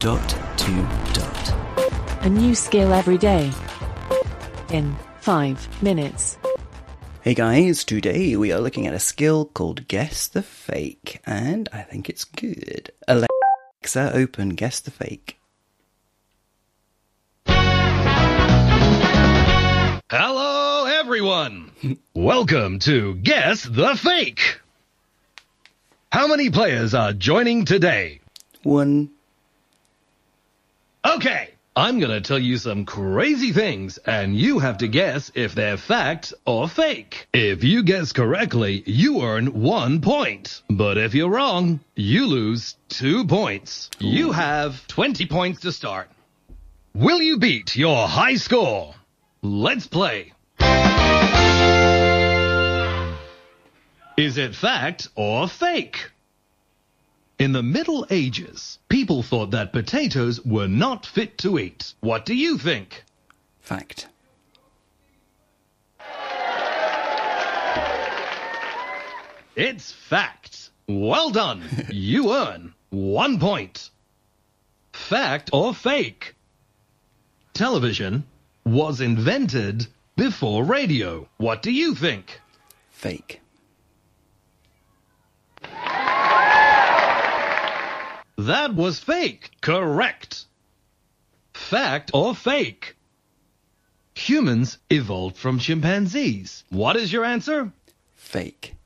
Dot to dot. A new skill every day. In 5 minutes. Hey guys, today we are looking at a skill called Guess the Fake, and I think it's good. Alexa, open Guess the Fake. Hello, everyone. Welcome to Guess the Fake. How many players are joining today? One. Okay, I'm going to tell you some crazy things, and you have to guess if they're fact or fake. If you guess correctly, you earn one point. But if you're wrong, you lose two points. You have 20 points to start. Will you beat your high score? Let's play. Is it fact or fake? In the Middle Ages, people thought that potatoes were not fit to eat. What do you think? Fact. It's fact. Well done. you earn one point. Fact or fake? Television was invented before radio. What do you think? Fake. That was fake. Correct. Fact or fake? Humans evolved from chimpanzees. What is your answer? Fake.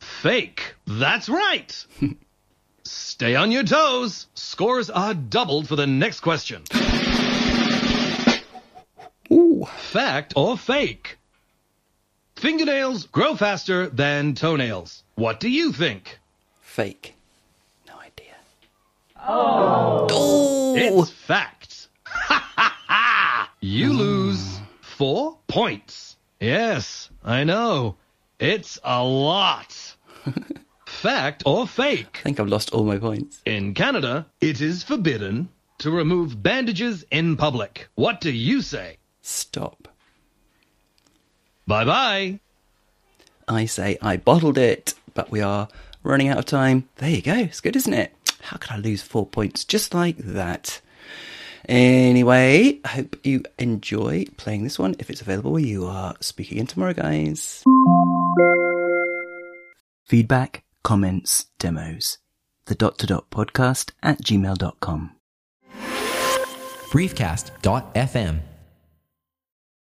Fake. That's right. Stay on your toes. Scores are doubled for the next question. Ooh. Fact or fake? Fingernails grow faster than toenails. What do you think? Fake. No idea. Oh. oh. It's fact. Ha ha ha! You lose four points. Yes, I know. It's a lot. fact or fake? I think I've lost all my points. In Canada, it is forbidden to remove bandages in public. What do you say? Stop. Bye bye. I say I bottled it, but we are running out of time. There you go. It's good, isn't it? How could I lose four points just like that? Anyway, I hope you enjoy playing this one if it's available where you are. Speak again tomorrow, guys. Feedback, comments, demos. The dot to dot podcast at gmail.com. briefcast.fm